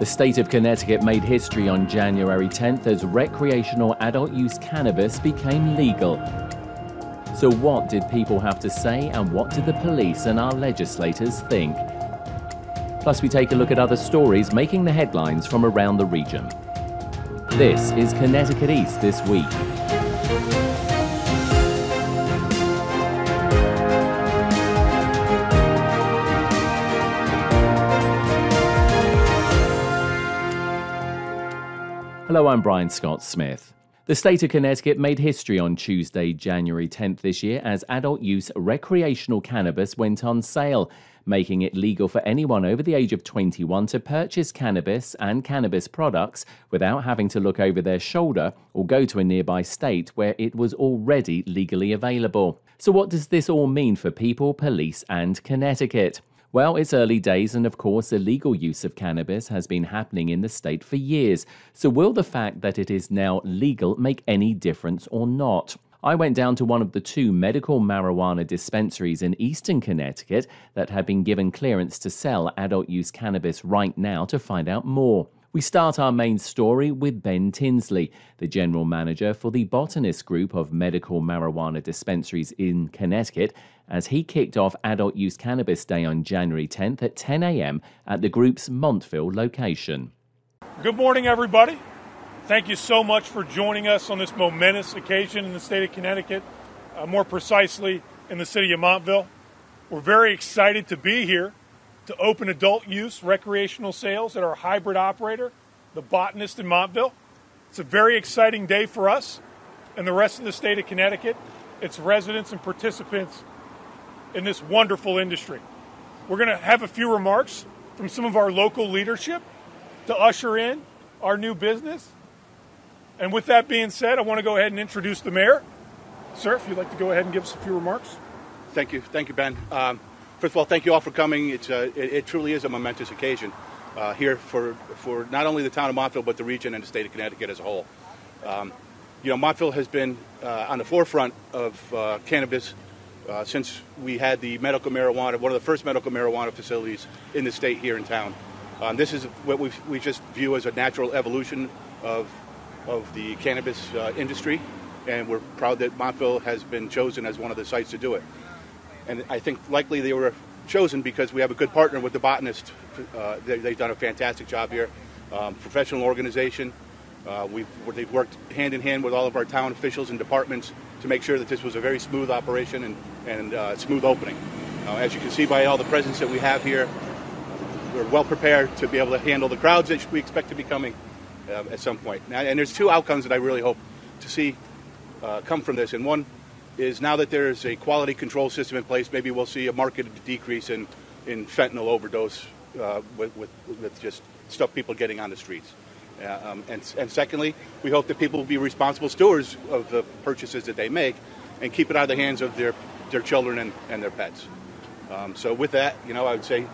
The state of Connecticut made history on January 10th as recreational adult use cannabis became legal. So, what did people have to say, and what did the police and our legislators think? Plus, we take a look at other stories making the headlines from around the region. This is Connecticut East This Week. Hello, I'm Brian Scott Smith. The state of Connecticut made history on Tuesday, January 10th this year as adult use recreational cannabis went on sale, making it legal for anyone over the age of 21 to purchase cannabis and cannabis products without having to look over their shoulder or go to a nearby state where it was already legally available. So, what does this all mean for people, police, and Connecticut? Well, it's early days, and of course, illegal use of cannabis has been happening in the state for years. So, will the fact that it is now legal make any difference or not? I went down to one of the two medical marijuana dispensaries in eastern Connecticut that have been given clearance to sell adult use cannabis right now to find out more. We start our main story with Ben Tinsley, the general manager for the Botanist Group of medical marijuana dispensaries in Connecticut, as he kicked off Adult Use Cannabis Day on January 10th at 10 a.m. at the group's Montville location. Good morning, everybody. Thank you so much for joining us on this momentous occasion in the state of Connecticut, uh, more precisely in the city of Montville. We're very excited to be here to open adult use recreational sales at our hybrid operator, the Botanist in Montville. It's a very exciting day for us and the rest of the state of Connecticut, its residents and participants in this wonderful industry. We're going to have a few remarks from some of our local leadership to usher in our new business. And with that being said, I want to go ahead and introduce the mayor. Sir, if you'd like to go ahead and give us a few remarks. Thank you. Thank you, Ben. Um, First of all, thank you all for coming. It's uh, it, it, truly is a momentous occasion uh, here for, for not only the town of Montville, but the region and the state of Connecticut as a whole. Um, you know, Montville has been uh, on the forefront of uh, cannabis uh, since we had the medical marijuana, one of the first medical marijuana facilities in the state here in town. Um, this is what we, we just view as a natural evolution of, of the cannabis uh, industry, and we're proud that Montville has been chosen as one of the sites to do it and I think likely they were chosen because we have a good partner with the botanist. Uh, they, have done a fantastic job here. Um, professional organization. Uh, we've, they've worked hand in hand with all of our town officials and departments to make sure that this was a very smooth operation and, and uh, smooth opening. As you can see by all the presence that we have here, we're well prepared to be able to handle the crowds that we expect to be coming uh, at some point. Now, and there's two outcomes that I really hope to see uh, come from this. And one is now that there's a quality control system in place, maybe we'll see a marked decrease in, in fentanyl overdose uh, with, with, with, just stuff people getting on the streets. Uh, um, and, and secondly, we hope that people will be responsible stewards of the purchases that they make and keep it out of the hands of their, their children and, and their pets. Um, so with that, you know, I would say,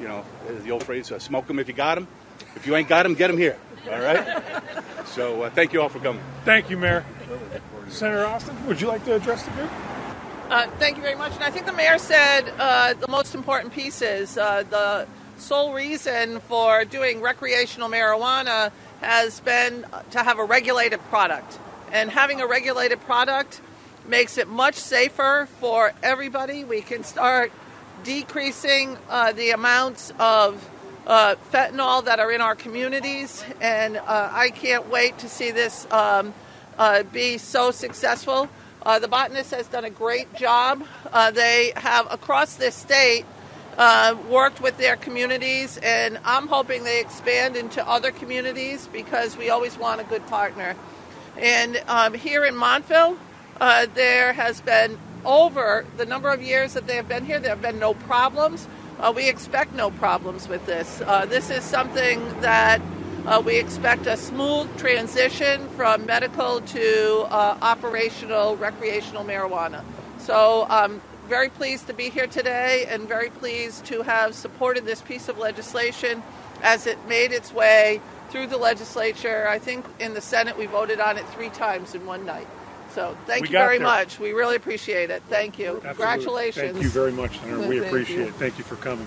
you know, the old phrase, uh, smoke them if you got them. If you ain't got them, get them here. All right? so uh, thank you all for coming. Thank you, Mayor. Senator Austin, would you like to address the group? Uh, thank you very much. And I think the mayor said uh, the most important piece is uh, the sole reason for doing recreational marijuana has been to have a regulated product. And having a regulated product makes it much safer for everybody. We can start decreasing uh, the amounts of uh, fentanyl that are in our communities. And uh, I can't wait to see this. Um, uh, be so successful. Uh, the botanist has done a great job. Uh, they have across this state uh, worked with their communities, and I'm hoping they expand into other communities because we always want a good partner. And um, here in Montville, there has been over the number of years that they have been here, there have been no problems. Uh, we expect no problems with this. Uh, this is something that uh, we expect a smooth transition from medical to uh, operational recreational marijuana. So I'm very pleased to be here today and very pleased to have supported this piece of legislation as it made its way through the legislature. I think in the Senate we voted on it three times in one night. So thank We you very there. much. We really appreciate it. Thank you. Absolutely. Congratulations. Thank you very much, Senator. We appreciate you. it. Thank you for coming.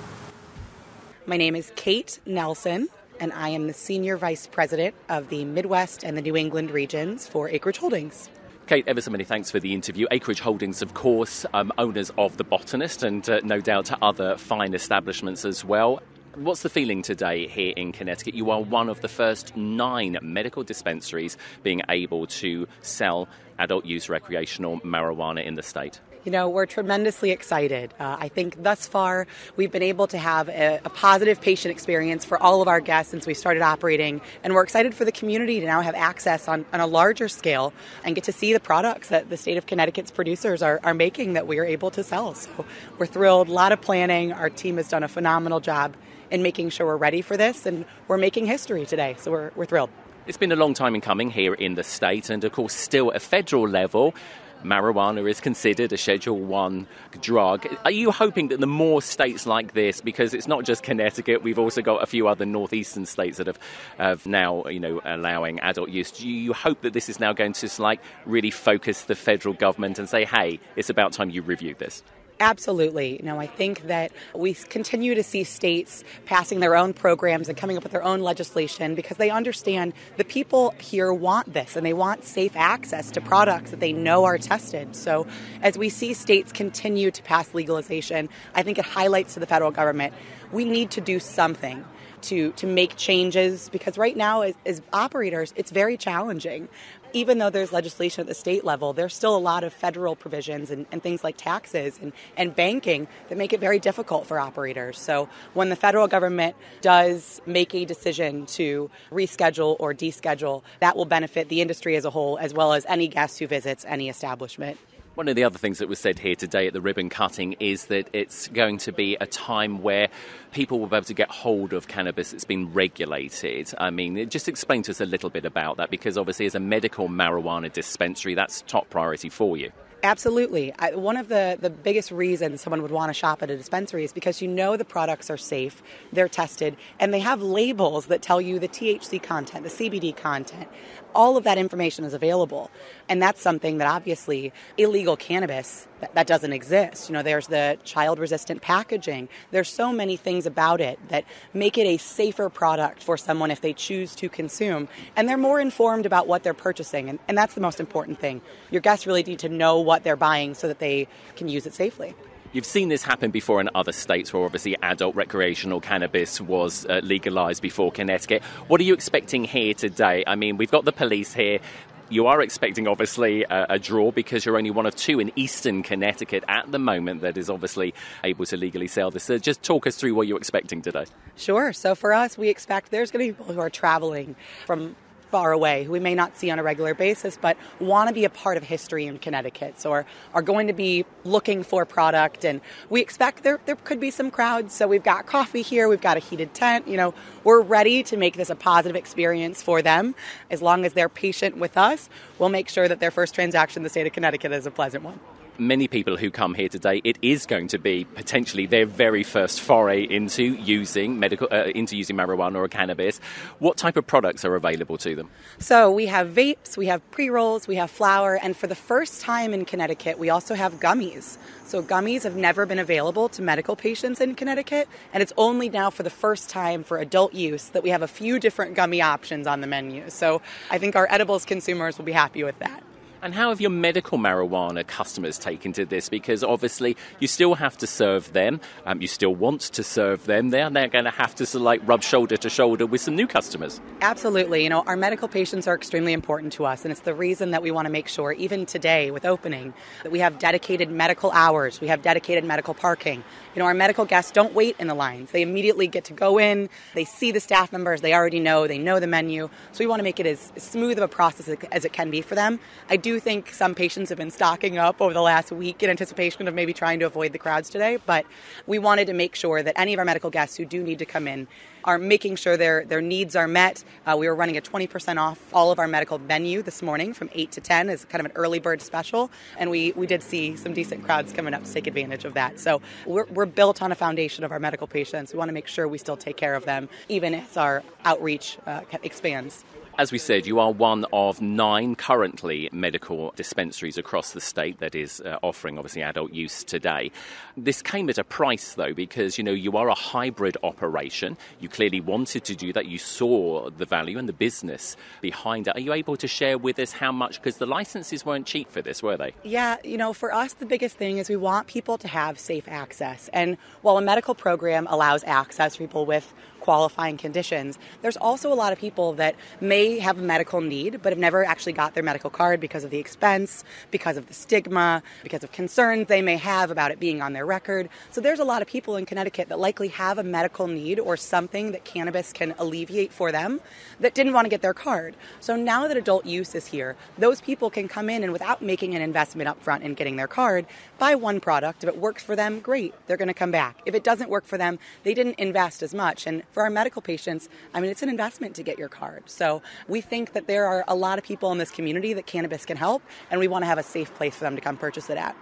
My name is Kate Nelson, and I am the Senior Vice President of the Midwest and the New England regions for Acreage Holdings. Kate, ever so many thanks for the interview. Acreage Holdings, of course, um, owners of The Botanist and uh, no doubt other fine establishments as well. What's the feeling today here in Connecticut? You are one of the first nine medical dispensaries being able to sell adult use recreational marijuana in the state. You know, we're tremendously excited. Uh, I think thus far we've been able to have a, a positive patient experience for all of our guests since we started operating, and we're excited for the community to now have access on, on a larger scale and get to see the products that the state of Connecticut's producers are, are making that we are able to sell. So we're thrilled. A lot of planning. Our team has done a phenomenal job in making sure we're ready for this, and we're making history today. So we're, we're thrilled. It's been a long time in coming here in the state, and of course, still at federal level. Marijuana is considered a Schedule One drug. Are you hoping that the more states like this, because it's not just Connecticut, we've also got a few other northeastern states that have, have now, you know, allowing adult use. Do you hope that this is now going to like really focus the federal government and say, hey, it's about time you review this? Absolutely. Know, I think that we continue to see states passing their own programs and coming up with their own legislation because they understand the people here want this and they want safe access to products that they know are tested. So, as we see states continue to pass legalization, I think it highlights to the federal government we need to do something to, to make changes because right now, as, as operators, it's very challenging. Even though there's legislation at the state level, there's still a lot of federal provisions and, and things like taxes and, and banking that make it very difficult for operators. So when the federal government does make a decision to reschedule or deschedule, that will benefit the industry as a whole as well as any guest who visits any establishment. One of the other things that was said here today at the ribbon cutting is that it's going to be a time where people will be able to get hold of cannabis that's been regulated. I mean, just explain to us a little bit about that because obviously, as a medical marijuana dispensary, that's top priority for you. Absolutely. I, one of the, the biggest reasons someone would want to shop at a dispensary is because you know the products are safe, they're tested, and they have labels that tell you the THC content, the CBD content. All of that information is available. And that's something that obviously illegal cannabis that, that doesn't exist. You know, there's the child resistant packaging. There's so many things about it that make it a safer product for someone if they choose to consume. And they're more informed about what they're purchasing. And, and that's the most important thing. Your guests really need to know what they're buying so that they can use it safely. You've seen this happen before in other states where obviously adult recreational cannabis was uh, legalized before Connecticut. What are you expecting here today? I mean, we've got the police here. You are expecting, obviously, a, a, draw because you're only one of two in eastern Connecticut at the moment that is obviously able to legally sell this. So just talk us through what you're expecting today. Sure. So for us, we expect there's going to be people who are traveling from far away who we may not see on a regular basis but want to be a part of history in Connecticut so are, are going to be looking for product. And we expect there, there could be some crowds. So we've got coffee here we've got a heated tent you know we're ready to make this a positive experience for them. As long as they're patient with us we'll make sure that their first transaction in the state of Connecticut is a pleasant one many people who come here today, it is going to be potentially their very first foray into using medical, uh, into using marijuana or cannabis. What type of products are available to them? So we have vapes, we have pre rolls, we have flour, and for the first time in Connecticut, we also have gummies. So gummies have never been available to medical patients in Connecticut, and it's only now for the first time for adult use that we have a few different gummy options on the menu. So I think our edibles consumers will be happy with that. And how have your medical marijuana customers taken to this? Because obviously you still have to serve them. Um, you still want to serve them. They're, they're going to have to sort of like rub shoulder to shoulder with some new customers. Absolutely. You know, our medical patients are extremely important to us, and it's the reason that we want to make sure, even today with opening, that we have dedicated medical hours, we have dedicated medical parking. You know, our medical guests don't wait in the lines. They immediately get to go in, they see the staff members, they already know, they know the menu. So we want to make it as smooth of a process as it can be for them. I do think some patients have been stocking up over the last week in anticipation of maybe trying to avoid the crowds today. But we wanted to make sure that any of our medical guests who do need to come in are making sure their, their needs are met. Uh, we were running a 20% off all of our medical menu this morning from 8 to 10 as kind of an early bird special. And we, we did see some decent crowds coming up to take advantage of that. So we're, we're built on a foundation of our medical patients. We want to make sure we still take care of them, even as our outreach uh, expands. As we said, you are one of nine currently medical dispensaries across the state that is uh, offering obviously adult use today. This came at a price though, because you know you are a hybrid operation. You clearly wanted to do that. You saw the value and the business behind it. Are you able to share with us how much? Because the licenses weren't cheap for this, were they? Yeah, you know, for us, the biggest thing is we want people to have safe access. And while a medical program allows access for people with qualifying conditions. There's also a lot of people that may have a medical need but have never actually got their medical card because of the expense, because of the stigma, because of concerns they may have about it being on their record. So there's a lot of people in Connecticut that likely have a medical need or something that cannabis can alleviate for them that didn't want to get their card. So now that adult use is here, those people can come in and without making an investment up front in getting their card, buy one product. If it works for them, great, they're going to come back. If it doesn't work for them, they didn't invest as much. And for our medical patients, I mean, it's an investment to get your card. So we think that there are a lot of people in this community that cannabis can help, and we want to have a safe place for them to come purchase it at.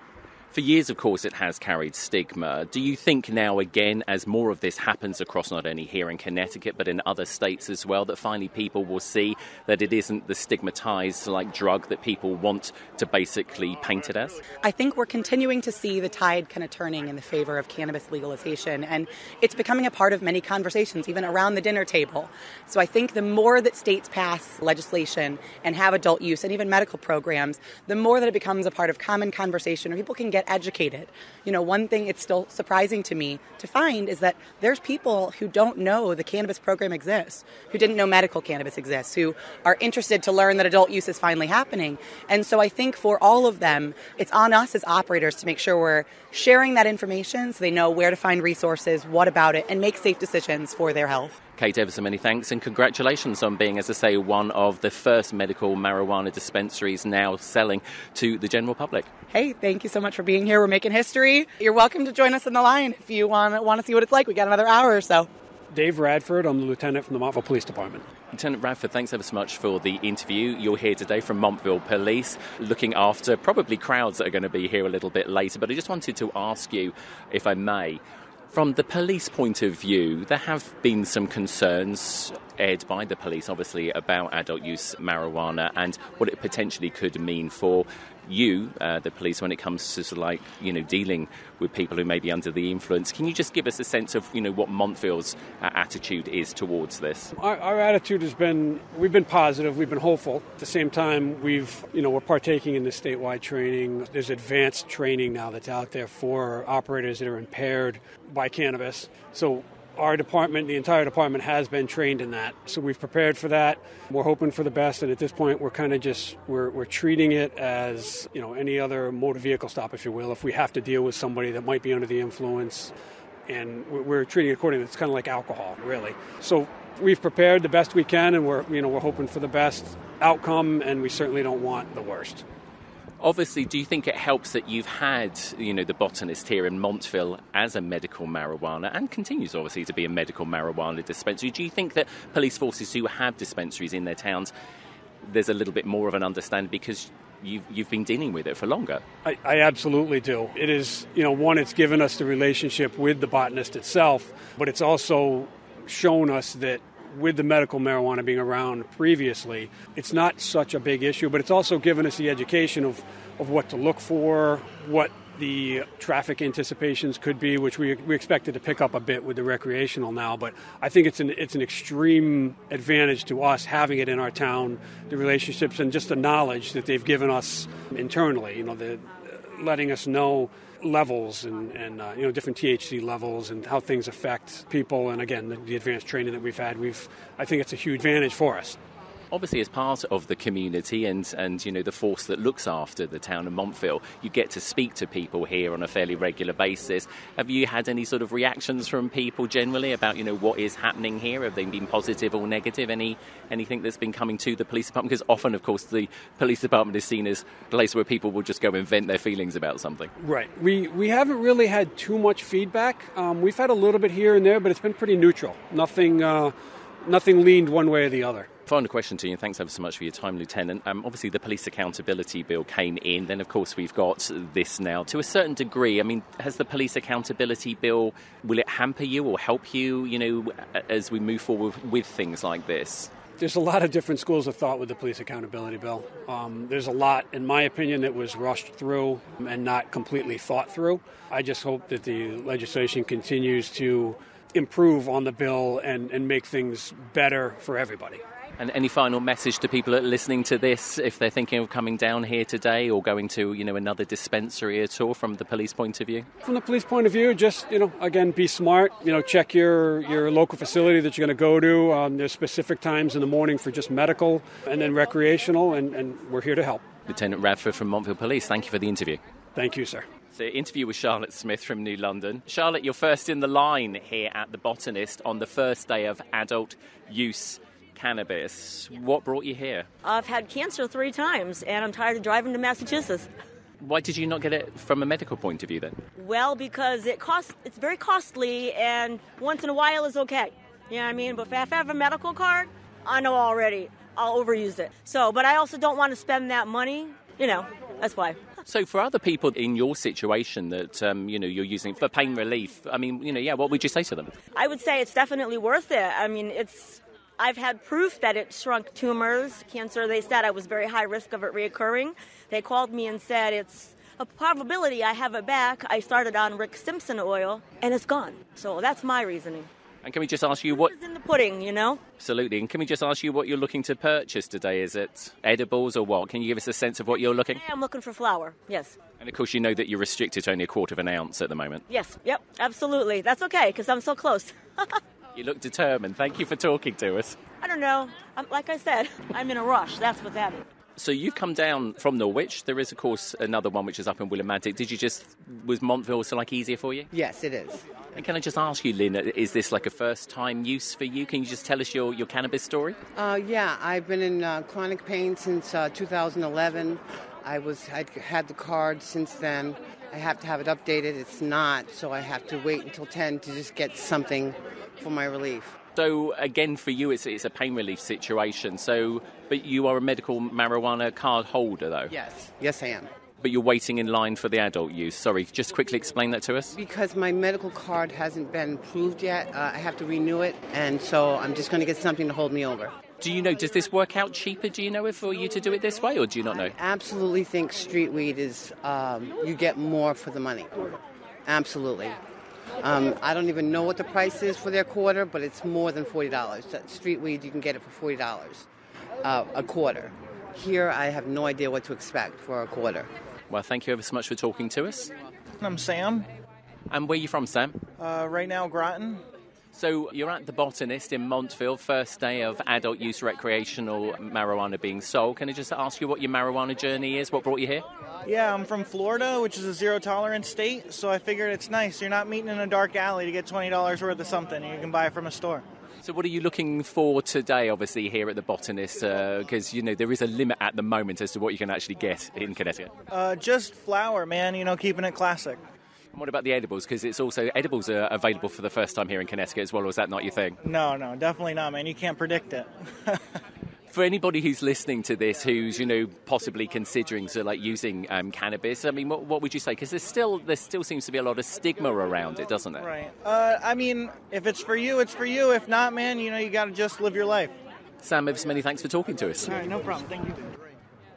For years, of course, it has carried stigma. Do you think now, again, as more of this happens across not only here in Connecticut but in other states as well, that finally people will see that it isn't the stigmatized like drug that people want to basically paint it as? I think we're continuing to see the tide kind of turning in the favor of cannabis legalization, and it's becoming a part of many conversations, even around the dinner table. So I think the more that states pass legislation and have adult use and even medical programs, the more that it becomes a part of common conversation, or people can get get educated. You know, one thing it's still surprising to me to find is that there's people who don't know the cannabis program exists, who didn't know medical cannabis exists, who are interested to learn that adult use is finally happening. And so I think for all of them, it's on us as operators to make sure we're sharing that information so they know where to find resources, what about it, and make safe decisions for their health. Kate, ever so many thanks and congratulations on being, as I say, one of the first medical marijuana dispensaries now selling to the general public. Hey, thank you so much for being here. We're making history. You're welcome to join us in the line if you want, want to see what it's like. We got another hour or so. Dave Radford. I'm the lieutenant from the Montville Police Department. Lieutenant Radford, thanks ever so much for the interview. You're here today from Montville Police, looking after probably crowds that are going to be here a little bit later. But I just wanted to ask you, if I may, from the police point of view, there have been some concerns aired by the police, obviously, about adult use marijuana and what it potentially could mean for you, uh, the police, when it comes to sort of like you know dealing with people who may be under the influence. Can you just give us a sense of you know what Montville's uh, attitude is towards this? Our, our, attitude has been we've been positive, we've been hopeful. At the same time, we've you know we're partaking in the statewide training. There's advanced training now that's out there for operators that are impaired by cannabis. So our department, the entire department, has been trained in that. So we've prepared for that. We're hoping for the best, and at this point, we're kind of just we're, we're treating it as you know any other motor vehicle stop, if you will. If we have to deal with somebody that might be under the influence, and we're treating it accordingly, it's kind of like alcohol, really. So we've prepared the best we can, and we're you know we're hoping for the best outcome, and we certainly don't want the worst. Obviously, do you think it helps that you've had, you know, the botanist here in Montville as a medical marijuana and continues obviously to be a medical marijuana dispensary? Do you think that police forces who have dispensaries in their towns, there's a little bit more of an understanding because you've, you've been dealing with it for longer. I, I, absolutely do. It is, you know, one, it's given us the relationship with the botanist itself, but it's also shown us that with the medical marijuana being around previously, it's not such a big issue, but it's also given us the education of, of what to look for, what the traffic anticipations could be, which we, we expected to pick up a bit with the recreational now. But I think it's an it's an extreme advantage to us having it in our town, the relationships and just the knowledge that they've given us internally. You know, the letting us know levels and, and uh, you know different THC levels and how things affect people. And again, the, the advanced training that we've had, we've I think it's a huge advantage for us. Obviously as part of the community and, and you know the force that looks after the town of Montville, you get to speak to people here on a fairly regular basis. Have you had any sort of reactions from people generally about you know what is happening here? Have they been positive or negative? Any anything that's been coming to the police department? Because often, of course, the police department is seen as a place where people will just go and vent their feelings about something. Right. We we haven't really had too much feedback. Um, we've had a little bit here and there, but it's been pretty neutral. Nothing. Uh, nothing leaned one way or the other. Final question to you, and thanks ever so much for your time, Lieutenant. Um, obviously, the Police Accountability Bill came in. Then, of course, we've got this now. To a certain degree, I mean, has the Police Accountability Bill, will it hamper you or help you, you know, as we move forward with things like this? There's a lot of different schools of thought with the Police Accountability Bill. Um, there's a lot, in my opinion, that was rushed through and not completely thought through. I just hope that the legislation continues to improve on the bill and, and make things better for everybody. And any final message to people listening to this, if they're thinking of coming down here today or going to, you know, another dispensary at all, from the police point of view? From the police point of view, just you know, again, be smart. You know, check your your local facility that you're going to go to. Um, there's specific times in the morning for just medical and then recreational, and, and we're here to help. Lieutenant Radford from Montville Police, thank you for the interview. Thank you, sir. So, interview with Charlotte Smith from New London. Charlotte, you're first in the line here at the Botanist on the first day of adult use cannabis. What brought you here? I've had cancer three times, and I'm tired of driving to Massachusetts. Why did you not get it from a medical point of view then? Well, because it costs. It's very costly, and once in a while is okay. You know what I mean? But if I have a medical card, I know already I'll overuse it. So, but I also don't want to spend that money. You know, that's why. So, for other people in your situation that um, you know you're using for pain relief, I mean, you know, yeah, what would you say to them? I would say it's definitely worth it. I mean, it's I've had proof that it shrunk tumors, cancer. They said I was very high risk of it reoccurring. They called me and said it's a probability I have it back. I started on Rick Simpson oil and it's gone. So that's my reasoning. And can we just ask you what is in the pudding, you know? Absolutely. And can we just ask you what you're looking to purchase today? Is it edibles or what? Can you give us a sense of what you're looking? I'm looking for flour. Yes. And of course, you know that you're restricted to only a quarter of an ounce at the moment. Yes. Yep. Absolutely. That's okay because I'm so close. You look determined. Thank you for talking to us. I don't know. I'm, like I said, I'm in a rush. That's what that is. So you've come down from Norwich. There is, of course, another one which is up in Willimantic. Did you just was Montville so like easier for you? Yes, it is. And can I just ask you, Lynn, is this like a first time use for you? Can you just tell us your, your cannabis story? Uh, yeah, I've been in uh, chronic pain since uh, 2011. I was I'd had the card since then. I have to have it updated. It's not, so I have to wait until 10 to just get something for my relief. So again, for you, it's it's a pain relief situation. So, but you are a medical marijuana card holder, though. Yes, yes, I am. But you're waiting in line for the adult use. Sorry, just quickly explain that to us. Because my medical card hasn't been approved yet, uh, I have to renew it, and so I'm just going to get something to hold me over. Do you know? Does this work out cheaper? Do you know if for you to do it this way, or do you not know? I absolutely think street weed is um, you get more for the money. Absolutely. Um, I don't even know what the price is for their quarter, but it's more than forty dollars. Street weed, you can get it for forty dollars uh, a quarter. Here, I have no idea what to expect for a quarter. Well, thank you ever so much for talking to us. I'm Sam. And where are you from, Sam? Uh, right now, Groton. So you're at the Botanist in Montville, first day of adult use recreational marijuana being sold. Can I just ask you what your marijuana journey is? What brought you here? Yeah, I'm from Florida, which is a zero tolerance state, so I figured it's nice. You're not meeting in a dark alley to get $20 worth of something. You can buy it from a store. So, what are you looking for today, obviously, here at the Botanist? Because, uh, you know, there is a limit at the moment as to what you can actually get in Connecticut. Uh, just flower, man, you know, keeping it classic. And what about the edibles? Because it's also edibles are available for the first time here in Connecticut as well. Or is that not your thing? No, no, definitely not, man. You can't predict it. for anybody who's listening to this, who's you know possibly considering so like using um, cannabis, I mean, what, what would you say? Because there's still there still seems to be a lot of stigma around it, doesn't there? Right. Uh, I mean, if it's for you, it's for you. If not, man, you know, you got to just live your life. Sam, many thanks for talking to us. All right, no problem. Thank you.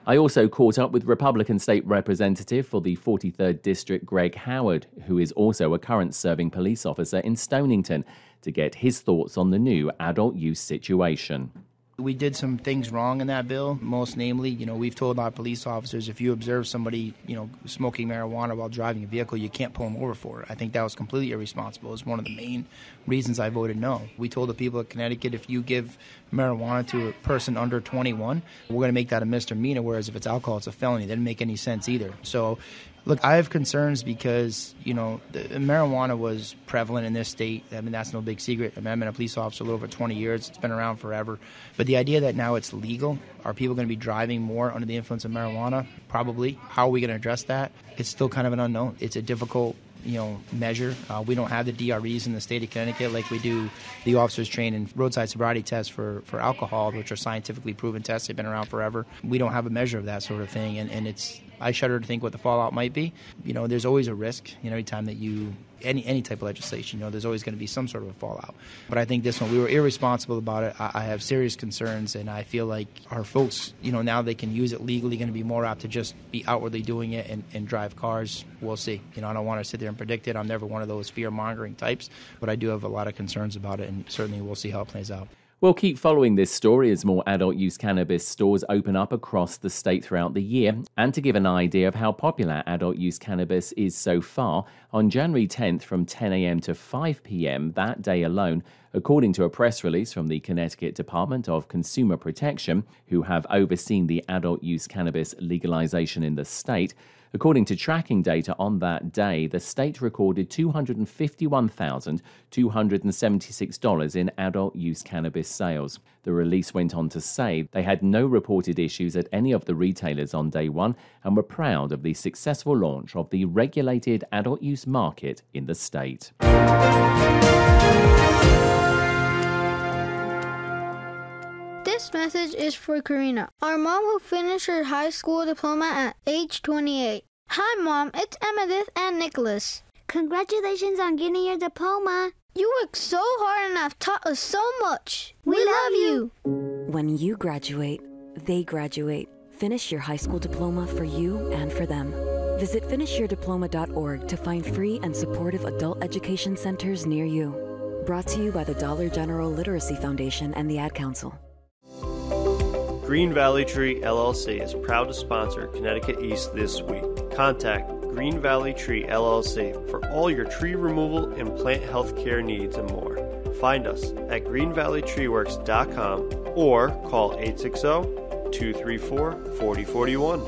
I also caught up with Republican State Representative for the 43rd District, Greg Howard, who is also a current serving police officer in Stonington, to get his thoughts on the new adult use situation. We did some things wrong in that bill. Most namely, you know, we've told our police officers if you observe somebody, you know, smoking marijuana while driving a vehicle, you can't pull them over for it. I think that was completely irresponsible. It's one of the main reasons I voted no. We told the people of Connecticut if you give marijuana to a person under 21, we're going to make that a misdemeanor, whereas if it's alcohol, it's a felony. That didn't make any sense either. So Look, I have concerns because you know the, marijuana was prevalent in this state. I mean, that's no big secret. I mean, I've been a police officer a little over 20 years. It's been around forever. But the idea that now it's legal, are people going to be driving more under the influence of marijuana? Probably. How are we going to address that? It's still kind of an unknown. It's a difficult you know measure. Uh, we don't have the DREs in the state of Connecticut like we do the officers trained in roadside sobriety tests for, for alcohol, which are scientifically proven tests. They've been around forever. We don't have a measure of that sort of thing, and, and it's I shudder to think what the fallout might be. You know, there's always a risk. You know, anytime that you any any type of legislation, you know, there's always going to be some sort of a fallout. But I think this one, we were irresponsible about it. I, I, have serious concerns, and I feel like our folks, you know, now they can use it legally, going to be more apt to just be outwardly doing it and, and drive cars. We'll see. You know, I don't want to sit there and predict it. I'm never one of those fear mongering types, but I do have a lot of concerns about it, and certainly we'll see how it plays out. We'll keep following this story as more adult use cannabis stores open up across the state throughout the year. And to give an idea of how popular adult use cannabis is so far, on January 10th from 10 a.m. to 5 p.m. that day alone, according to a press release from the Connecticut Department of Consumer Protection, who have overseen the adult use cannabis legalization in the state, According to tracking data on that day, the state recorded $251,276 in adult use cannabis sales. The release went on to say they had no reported issues at any of the retailers on day one and were proud of the successful launch of the regulated adult use market in the state. This message is for Karina, our mom who finished her high school diploma at age 28. Hi, Mom. It's Emmettith and Nicholas. Congratulations on getting your diploma. You worked so hard and have taught us so much. We, we love you. When you graduate, they graduate. Finish your high school diploma for you and for them. Visit finishyourdiploma.org to find free and supportive adult education centers near you. Brought to you by the Dollar General Literacy Foundation and the Ad Council. Green Valley Tree LLC is proud to sponsor Connecticut East this week. Contact Green Valley Tree LLC for all your tree removal and plant health care needs and more. Find us at greenvalleytreeworks.com or call 860 234 4041.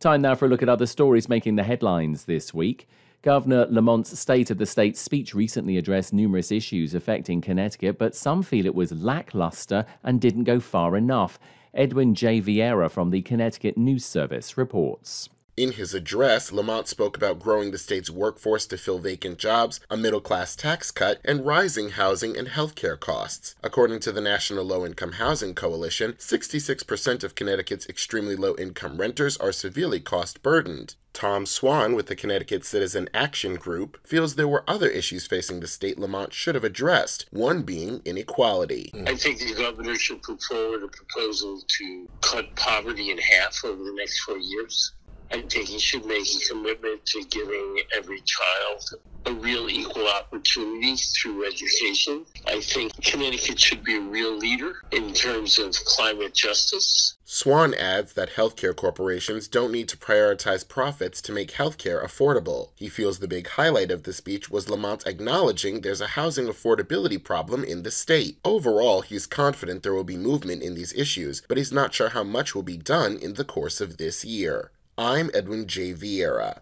Time now for a look at other stories making the headlines this week. Governor Lamont's State of the State speech recently addressed numerous issues affecting Connecticut, but some feel it was lackluster and didn't go far enough. Edwin J. Viera from the Connecticut News Service reports. In his address, Lamont spoke about growing the state's workforce to fill vacant jobs, a middle class tax cut, and rising housing and healthcare costs. According to the National Low Income Housing Coalition, 66% of Connecticut's extremely low income renters are severely cost burdened. Tom Swan with the Connecticut Citizen Action Group feels there were other issues facing the state Lamont should have addressed, one being inequality. I think the governor should put forward a proposal to cut poverty in half over the next four years. I think he should make a commitment to giving every child a real equal opportunity through education. I think Connecticut should be a real leader in terms of climate justice. Swan adds that healthcare corporations don't need to prioritize profits to make healthcare affordable. He feels the big highlight of the speech was Lamont acknowledging there's a housing affordability problem in the state. Overall, he's confident there will be movement in these issues, but he's not sure how much will be done in the course of this year. I'm Edwin J. Viera.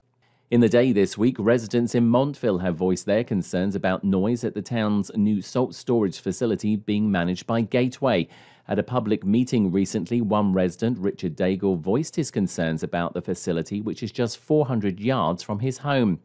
In the day this week, residents in Montville have voiced their concerns about noise at the town's new salt storage facility being managed by Gateway. At a public meeting recently, one resident, Richard Daigle, voiced his concerns about the facility, which is just 400 yards from his home.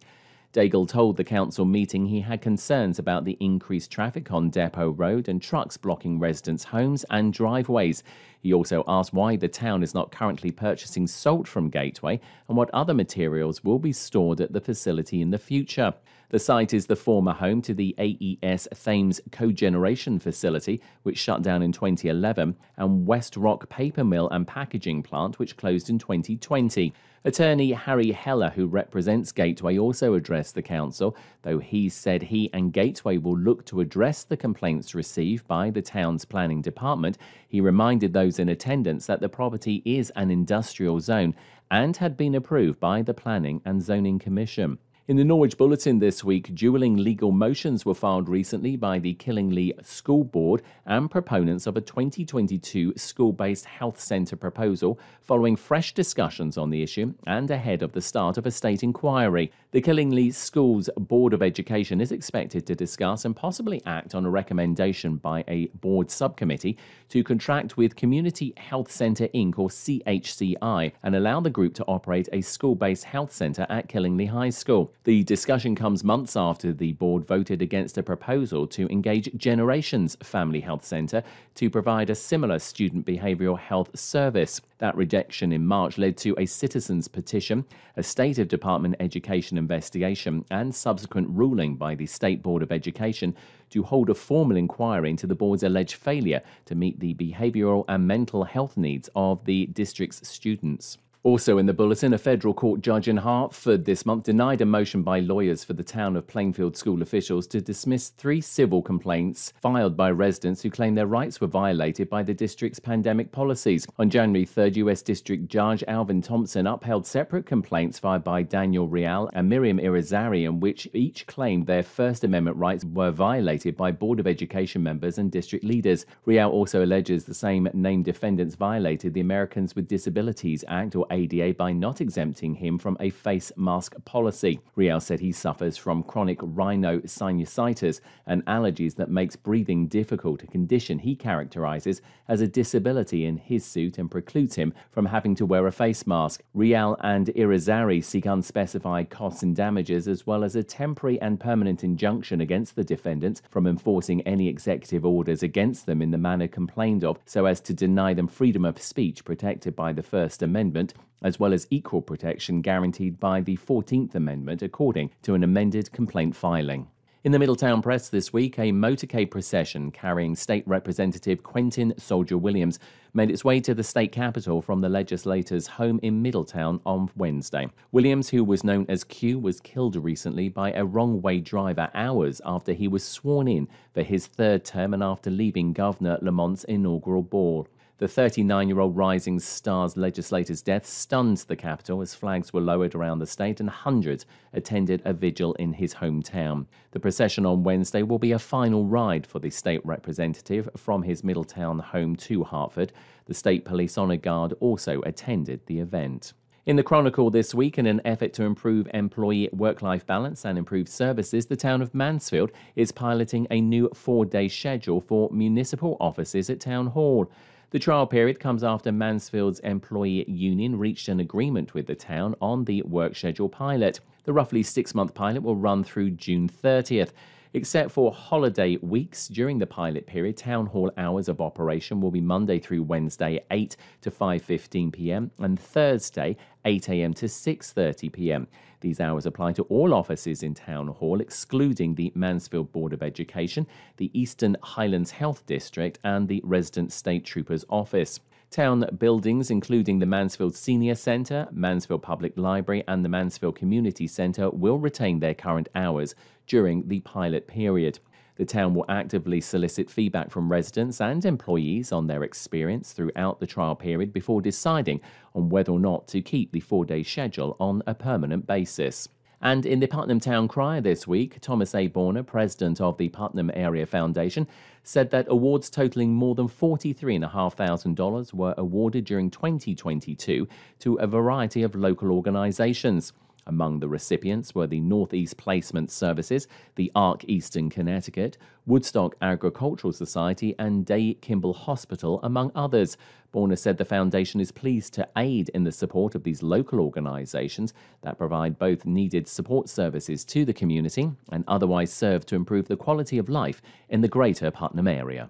Daigle told the council meeting he had concerns about the increased traffic on Depot Road and trucks blocking residents' homes and driveways. He also asked why the town is not currently purchasing salt from Gateway and what other materials will be stored at the facility in the future. The site is the former home to the AES Thames Cogeneration Facility, which shut down in 2011, and West Rock Paper Mill and Packaging Plant, which closed in 2020. Attorney Harry Heller, who represents Gateway, also addressed the council, though he said he and Gateway will look to address the complaints received by the town's planning department. He reminded those in attendance that the property is an industrial zone and had been approved by the Planning and Zoning Commission. In the Norwich Bulletin this week, dueling legal motions were filed recently by the Killingly School Board and proponents of a 2022 school based health centre proposal, following fresh discussions on the issue and ahead of the start of a state inquiry. The Killingly Schools Board of Education is expected to discuss and possibly act on a recommendation by a board subcommittee to contract with Community Health Centre Inc. or CHCI and allow the group to operate a school based health centre at Killingly High School. The discussion comes months after the board voted against a proposal to engage Generations Family Health Centre to provide a similar student behavioural health service. That rejection in March led to a citizens' petition, a State of Department Education investigation, and subsequent ruling by the State Board of Education to hold a formal inquiry into the board's alleged failure to meet the behavioural and mental health needs of the district's students. Also in the bulletin, a federal court judge in Hartford this month denied a motion by lawyers for the town of Plainfield school officials to dismiss three civil complaints filed by residents who claim their rights were violated by the district's pandemic policies. On January 3rd, U.S. District Judge Alvin Thompson upheld separate complaints filed by Daniel Rial and Miriam Irizarry, in which each claimed their First Amendment rights were violated by Board of Education members and district leaders. Real also alleges the same named defendants violated the Americans with Disabilities Act or ADA by not exempting him from a face mask policy. Real said he suffers from chronic rhinosinusitis, an allergies that makes breathing difficult, a condition he characterizes as a disability in his suit and precludes him from having to wear a face mask. Real and Irizarry seek unspecified costs and damages as well as a temporary and permanent injunction against the defendants from enforcing any executive orders against them in the manner complained of so as to deny them freedom of speech protected by the First Amendment as well as equal protection guaranteed by the 14th Amendment, according to an amended complaint filing. In the Middletown Press this week, a motorcade procession carrying State Representative Quentin Soldier Williams made its way to the state capitol from the legislator's home in Middletown on Wednesday. Williams, who was known as Q, was killed recently by a wrong way driver hours after he was sworn in for his third term and after leaving Governor Lamont's inaugural ball. The 39 year old Rising Stars legislator's death stunned the capital as flags were lowered around the state and hundreds attended a vigil in his hometown. The procession on Wednesday will be a final ride for the state representative from his Middletown home to Hartford. The State Police Honour Guard also attended the event. In the Chronicle this week, in an effort to improve employee work life balance and improve services, the town of Mansfield is piloting a new four day schedule for municipal offices at Town Hall. The trial period comes after Mansfield's employee union reached an agreement with the town on the work schedule pilot. The roughly six month pilot will run through June 30th. Except for holiday weeks during the pilot period, town hall hours of operation will be Monday through Wednesday 8 to 5:15 p.m. and Thursday 8 a.m. to 6:30 p.m. These hours apply to all offices in town hall excluding the Mansfield Board of Education, the Eastern Highlands Health District and the Resident State Troopers Office. Town buildings, including the Mansfield Senior Centre, Mansfield Public Library, and the Mansfield Community Centre, will retain their current hours during the pilot period. The town will actively solicit feedback from residents and employees on their experience throughout the trial period before deciding on whether or not to keep the four day schedule on a permanent basis. And in the Putnam Town Crier this week, Thomas A. Borner, president of the Putnam Area Foundation, said that awards totaling more than $43,500 were awarded during 2022 to a variety of local organizations. Among the recipients were the Northeast Placement Services, the ARC Eastern Connecticut, Woodstock Agricultural Society, and Day Kimball Hospital, among others. Borner said the foundation is pleased to aid in the support of these local organisations that provide both needed support services to the community and otherwise serve to improve the quality of life in the greater Putnam area.